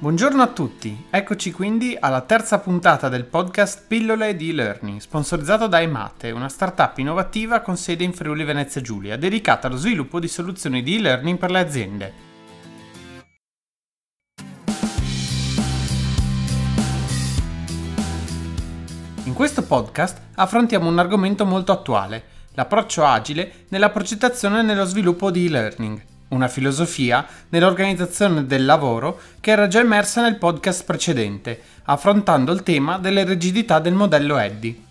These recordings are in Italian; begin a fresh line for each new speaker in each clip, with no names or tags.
Buongiorno a tutti, eccoci quindi alla terza puntata del podcast Pillole di e-learning, sponsorizzato da Emate, una startup innovativa con sede in Friuli Venezia Giulia, dedicata allo sviluppo di soluzioni di e-learning per le aziende. In questo podcast affrontiamo un argomento molto attuale, l'approccio agile nella progettazione e nello sviluppo di e-learning una filosofia nell'organizzazione del lavoro che era già emersa nel podcast precedente, affrontando il tema delle rigidità del modello Eddy.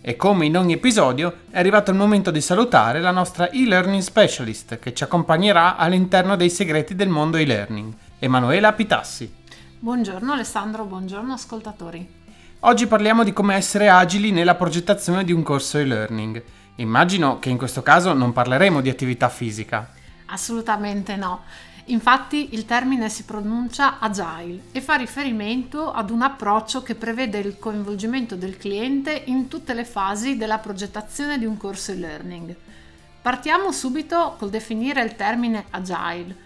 E come in ogni episodio è arrivato il momento di salutare la nostra e-learning specialist che ci accompagnerà all'interno dei segreti del mondo e-learning, Emanuela Pitassi.
Buongiorno Alessandro, buongiorno ascoltatori.
Oggi parliamo di come essere agili nella progettazione di un corso e-learning. Immagino che in questo caso non parleremo di attività fisica.
Assolutamente no. Infatti il termine si pronuncia agile e fa riferimento ad un approccio che prevede il coinvolgimento del cliente in tutte le fasi della progettazione di un corso e-learning. Partiamo subito col definire il termine agile.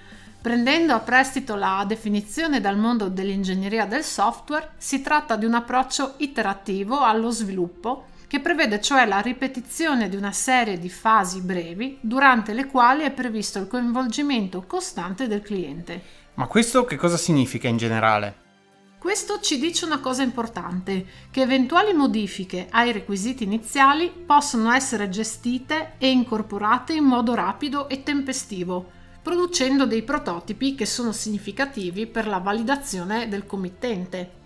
Prendendo a prestito la definizione dal mondo dell'ingegneria del software, si tratta di un approccio iterativo allo sviluppo che prevede cioè la ripetizione di una serie di fasi brevi durante le quali è previsto il coinvolgimento costante del cliente.
Ma questo che cosa significa in generale?
Questo ci dice una cosa importante, che eventuali modifiche ai requisiti iniziali possono essere gestite e incorporate in modo rapido e tempestivo, producendo dei prototipi che sono significativi per la validazione del committente.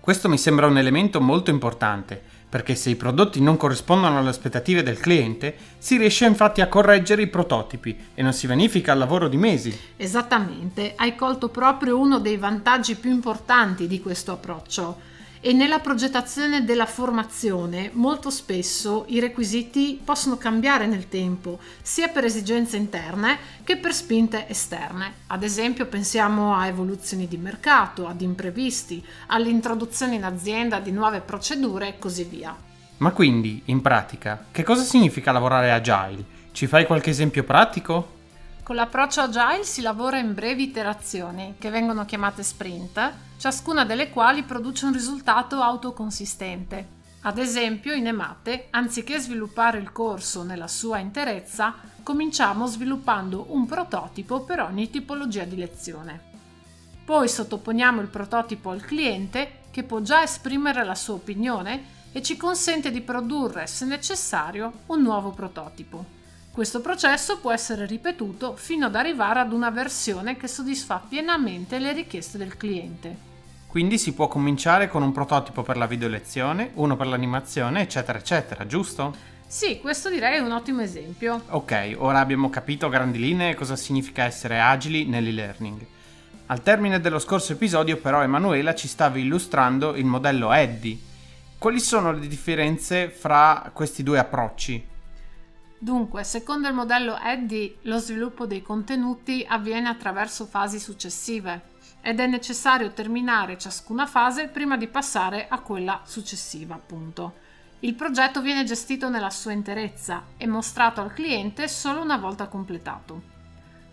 Questo mi sembra un elemento molto importante, perché se i prodotti non corrispondono alle aspettative del cliente, si riesce infatti a correggere i prototipi e non si vanifica il lavoro di mesi.
Esattamente, hai colto proprio uno dei vantaggi più importanti di questo approccio e nella progettazione della formazione molto spesso i requisiti possono cambiare nel tempo, sia per esigenze interne che per spinte esterne. Ad esempio pensiamo a evoluzioni di mercato, ad imprevisti, all'introduzione in azienda di nuove procedure e così via.
Ma quindi, in pratica, che cosa significa lavorare agile? Ci fai qualche esempio pratico?
Con l'approccio agile si lavora in brevi iterazioni, che vengono chiamate sprint, ciascuna delle quali produce un risultato autoconsistente. Ad esempio, in Emate, anziché sviluppare il corso nella sua interezza, cominciamo sviluppando un prototipo per ogni tipologia di lezione. Poi sottoponiamo il prototipo al cliente che può già esprimere la sua opinione e ci consente di produrre, se necessario, un nuovo prototipo. Questo processo può essere ripetuto fino ad arrivare ad una versione che soddisfa pienamente le richieste del cliente.
Quindi si può cominciare con un prototipo per la video lezione, uno per l'animazione, eccetera, eccetera, giusto?
Sì, questo direi è un ottimo esempio.
Ok, ora abbiamo capito a grandi linee cosa significa essere agili nell'e-learning. Al termine dello scorso episodio però Emanuela ci stava illustrando il modello Eddy. Quali sono le differenze fra questi due approcci?
Dunque, secondo il modello Eddy, lo sviluppo dei contenuti avviene attraverso fasi successive ed è necessario terminare ciascuna fase prima di passare a quella successiva, appunto. Il progetto viene gestito nella sua interezza e mostrato al cliente solo una volta completato.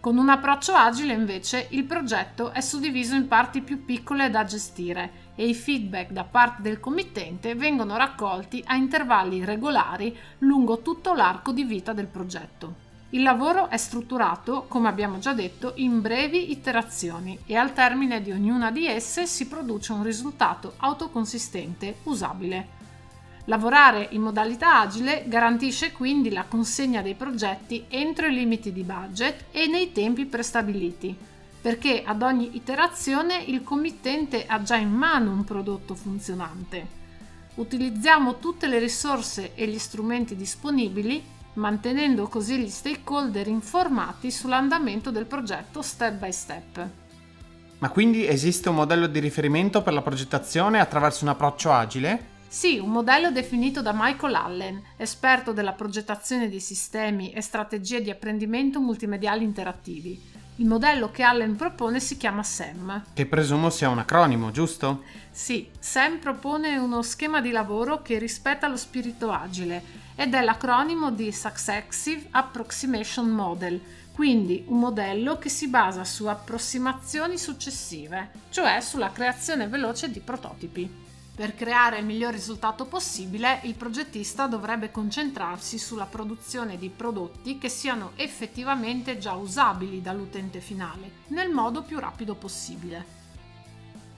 Con un approccio agile invece il progetto è suddiviso in parti più piccole da gestire e i feedback da parte del committente vengono raccolti a intervalli regolari lungo tutto l'arco di vita del progetto. Il lavoro è strutturato, come abbiamo già detto, in brevi iterazioni e al termine di ognuna di esse si produce un risultato autoconsistente usabile. Lavorare in modalità agile garantisce quindi la consegna dei progetti entro i limiti di budget e nei tempi prestabiliti, perché ad ogni iterazione il committente ha già in mano un prodotto funzionante. Utilizziamo tutte le risorse e gli strumenti disponibili, mantenendo così gli stakeholder informati sull'andamento del progetto step by step.
Ma quindi esiste un modello di riferimento per la progettazione attraverso un approccio agile?
Sì, un modello definito da Michael Allen, esperto della progettazione di sistemi e strategie di apprendimento multimediali interattivi. Il modello che Allen propone si chiama SEM.
Che presumo sia un acronimo, giusto?
Sì, SEM propone uno schema di lavoro che rispetta lo spirito agile ed è l'acronimo di Successive Approximation Model, quindi un modello che si basa su approssimazioni successive, cioè sulla creazione veloce di prototipi. Per creare il miglior risultato possibile, il progettista dovrebbe concentrarsi sulla produzione di prodotti che siano effettivamente già usabili dall'utente finale, nel modo più rapido possibile.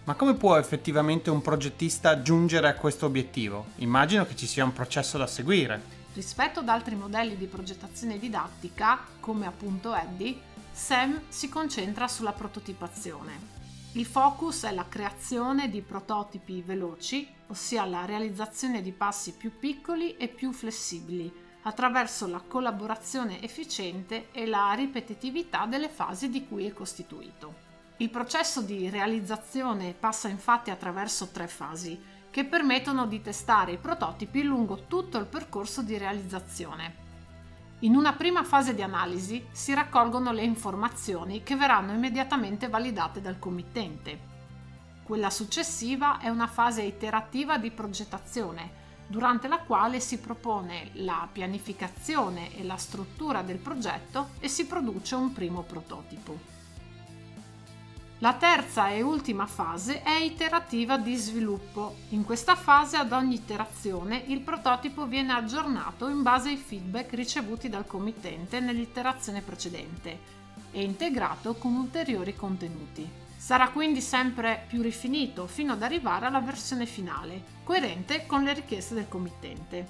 Ma come può effettivamente un progettista giungere a questo obiettivo? Immagino che ci sia un processo da seguire.
Rispetto ad altri modelli di progettazione didattica, come appunto Eddie, SEM si concentra sulla prototipazione, il focus è la creazione di prototipi veloci, ossia la realizzazione di passi più piccoli e più flessibili, attraverso la collaborazione efficiente e la ripetitività delle fasi di cui è costituito. Il processo di realizzazione passa infatti attraverso tre fasi, che permettono di testare i prototipi lungo tutto il percorso di realizzazione. In una prima fase di analisi si raccolgono le informazioni che verranno immediatamente validate dal committente. Quella successiva è una fase iterativa di progettazione, durante la quale si propone la pianificazione e la struttura del progetto e si produce un primo prototipo. La terza e ultima fase è iterativa di sviluppo. In questa fase ad ogni iterazione il prototipo viene aggiornato in base ai feedback ricevuti dal committente nell'iterazione precedente e integrato con ulteriori contenuti. Sarà quindi sempre più rifinito fino ad arrivare alla versione finale, coerente con le richieste del committente.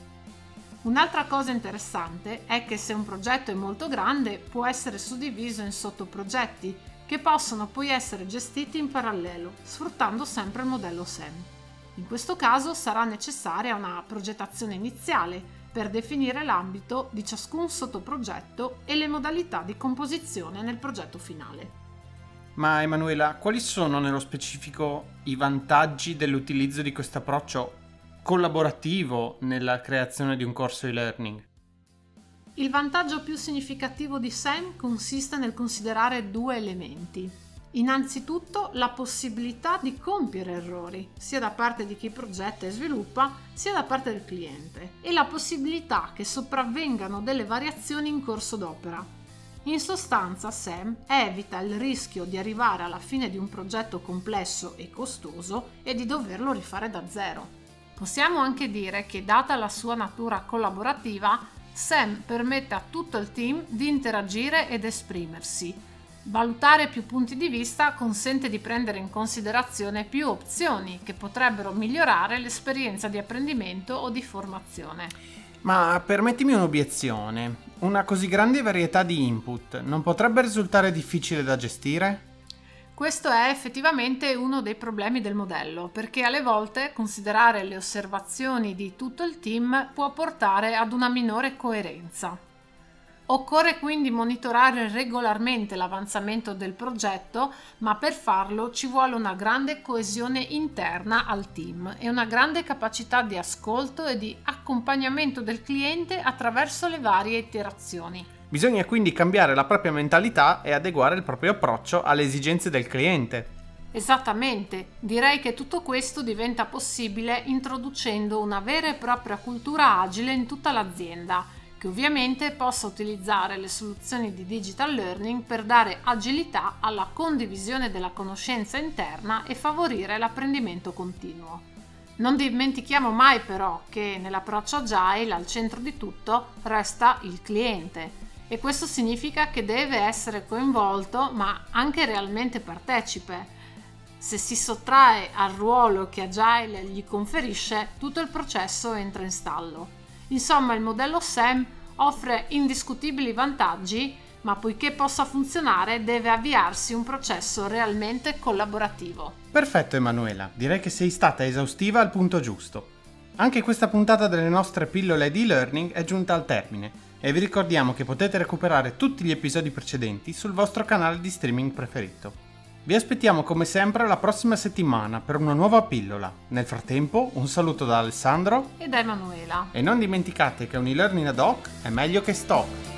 Un'altra cosa interessante è che se un progetto è molto grande può essere suddiviso in sottoprogetti che possono poi essere gestiti in parallelo, sfruttando sempre il modello SEM. In questo caso sarà necessaria una progettazione iniziale per definire l'ambito di ciascun sottoprogetto e le modalità di composizione nel progetto finale.
Ma Emanuela, quali sono nello specifico i vantaggi dell'utilizzo di questo approccio collaborativo nella creazione di un corso e-learning?
Il vantaggio più significativo di SEM consiste nel considerare due elementi. Innanzitutto la possibilità di compiere errori, sia da parte di chi progetta e sviluppa, sia da parte del cliente, e la possibilità che sopravvengano delle variazioni in corso d'opera. In sostanza, SEM evita il rischio di arrivare alla fine di un progetto complesso e costoso e di doverlo rifare da zero. Possiamo anche dire che, data la sua natura collaborativa, Sam permette a tutto il team di interagire ed esprimersi. Valutare più punti di vista consente di prendere in considerazione più opzioni che potrebbero migliorare l'esperienza di apprendimento o di formazione.
Ma permettimi un'obiezione. Una così grande varietà di input non potrebbe risultare difficile da gestire?
Questo è effettivamente uno dei problemi del modello, perché alle volte considerare le osservazioni di tutto il team può portare ad una minore coerenza. Occorre quindi monitorare regolarmente l'avanzamento del progetto, ma per farlo ci vuole una grande coesione interna al team e una grande capacità di ascolto e di accompagnamento del cliente attraverso le varie iterazioni.
Bisogna quindi cambiare la propria mentalità e adeguare il proprio approccio alle esigenze del cliente.
Esattamente, direi che tutto questo diventa possibile introducendo una vera e propria cultura agile in tutta l'azienda, che ovviamente possa utilizzare le soluzioni di digital learning per dare agilità alla condivisione della conoscenza interna e favorire l'apprendimento continuo. Non dimentichiamo mai però che nell'approccio agile al centro di tutto resta il cliente e questo significa che deve essere coinvolto ma anche realmente partecipe. Se si sottrae al ruolo che Agile gli conferisce, tutto il processo entra in stallo. Insomma, il modello SEM offre indiscutibili vantaggi, ma poiché possa funzionare deve avviarsi un processo realmente collaborativo.
Perfetto Emanuela, direi che sei stata esaustiva al punto giusto. Anche questa puntata delle nostre pillole di learning è giunta al termine e vi ricordiamo che potete recuperare tutti gli episodi precedenti sul vostro canale di streaming preferito. Vi aspettiamo come sempre la prossima settimana per una nuova pillola. Nel frattempo, un saluto da Alessandro
e da Emanuela.
E non dimenticate che un e-learning ad hoc è meglio che stock.